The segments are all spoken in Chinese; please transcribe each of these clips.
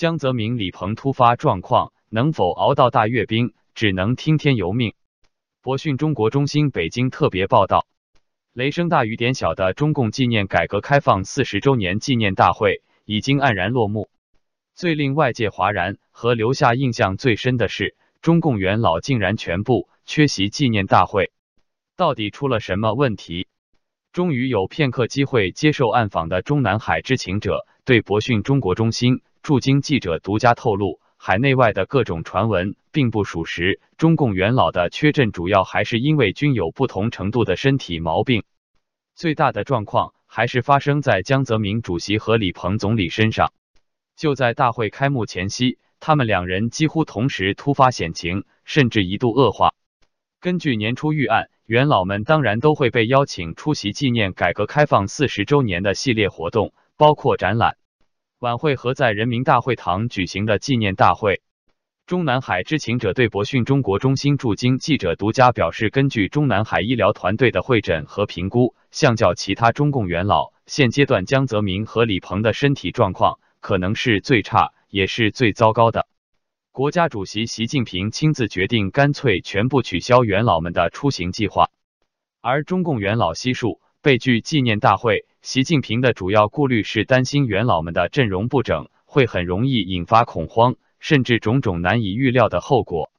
江泽民、李鹏突发状况，能否熬到大阅兵，只能听天由命。博讯中国中心北京特别报道：雷声大雨点小的中共纪念改革开放四十周年纪念大会已经黯然落幕。最令外界哗然和留下印象最深的是，中共元老竟然全部缺席纪念大会，到底出了什么问题？终于有片刻机会接受暗访的中南海知情者对博讯中国中心驻京记者独家透露。海内外的各种传闻并不属实，中共元老的缺阵主要还是因为均有不同程度的身体毛病。最大的状况还是发生在江泽民主席和李鹏总理身上。就在大会开幕前夕，他们两人几乎同时突发险情，甚至一度恶化。根据年初预案，元老们当然都会被邀请出席纪念改革开放四十周年的系列活动，包括展览。晚会和在人民大会堂举行的纪念大会，中南海知情者对博讯中国中心驻京记者独家表示，根据中南海医疗团队的会诊和评估，相较其他中共元老，现阶段江泽民和李鹏的身体状况可能是最差也是最糟糕的。国家主席习近平亲自决定，干脆全部取消元老们的出行计划，而中共元老悉数被拒纪念大会。习近平的主要顾虑是担心元老们的阵容不整，会很容易引发恐慌，甚至种种难以预料的后果。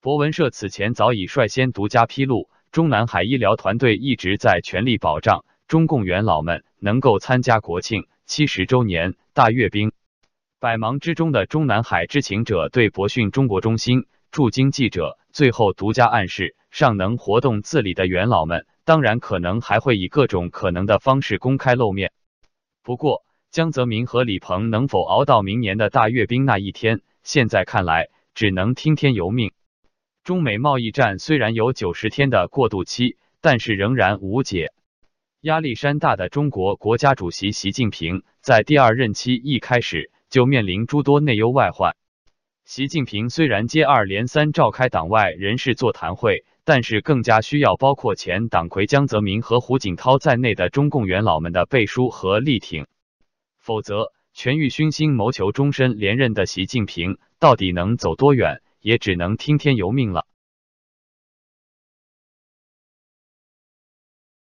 博文社此前早已率先独家披露，中南海医疗团队一直在全力保障中共元老们能够参加国庆七十周年大阅兵。百忙之中的中南海知情者对博讯中国中心驻京记者最后独家暗示，尚能活动自理的元老们。当然，可能还会以各种可能的方式公开露面。不过，江泽民和李鹏能否熬到明年的大阅兵那一天，现在看来只能听天由命。中美贸易战虽然有九十天的过渡期，但是仍然无解。压力山大的中国国家主席习近平在第二任期一开始就面临诸多内忧外患。习近平虽然接二连三召开党外人士座谈会。但是更加需要包括前党魁江泽民和胡锦涛在内的中共元老们的背书和力挺，否则权欲熏心、谋求终身连任的习近平到底能走多远，也只能听天由命了。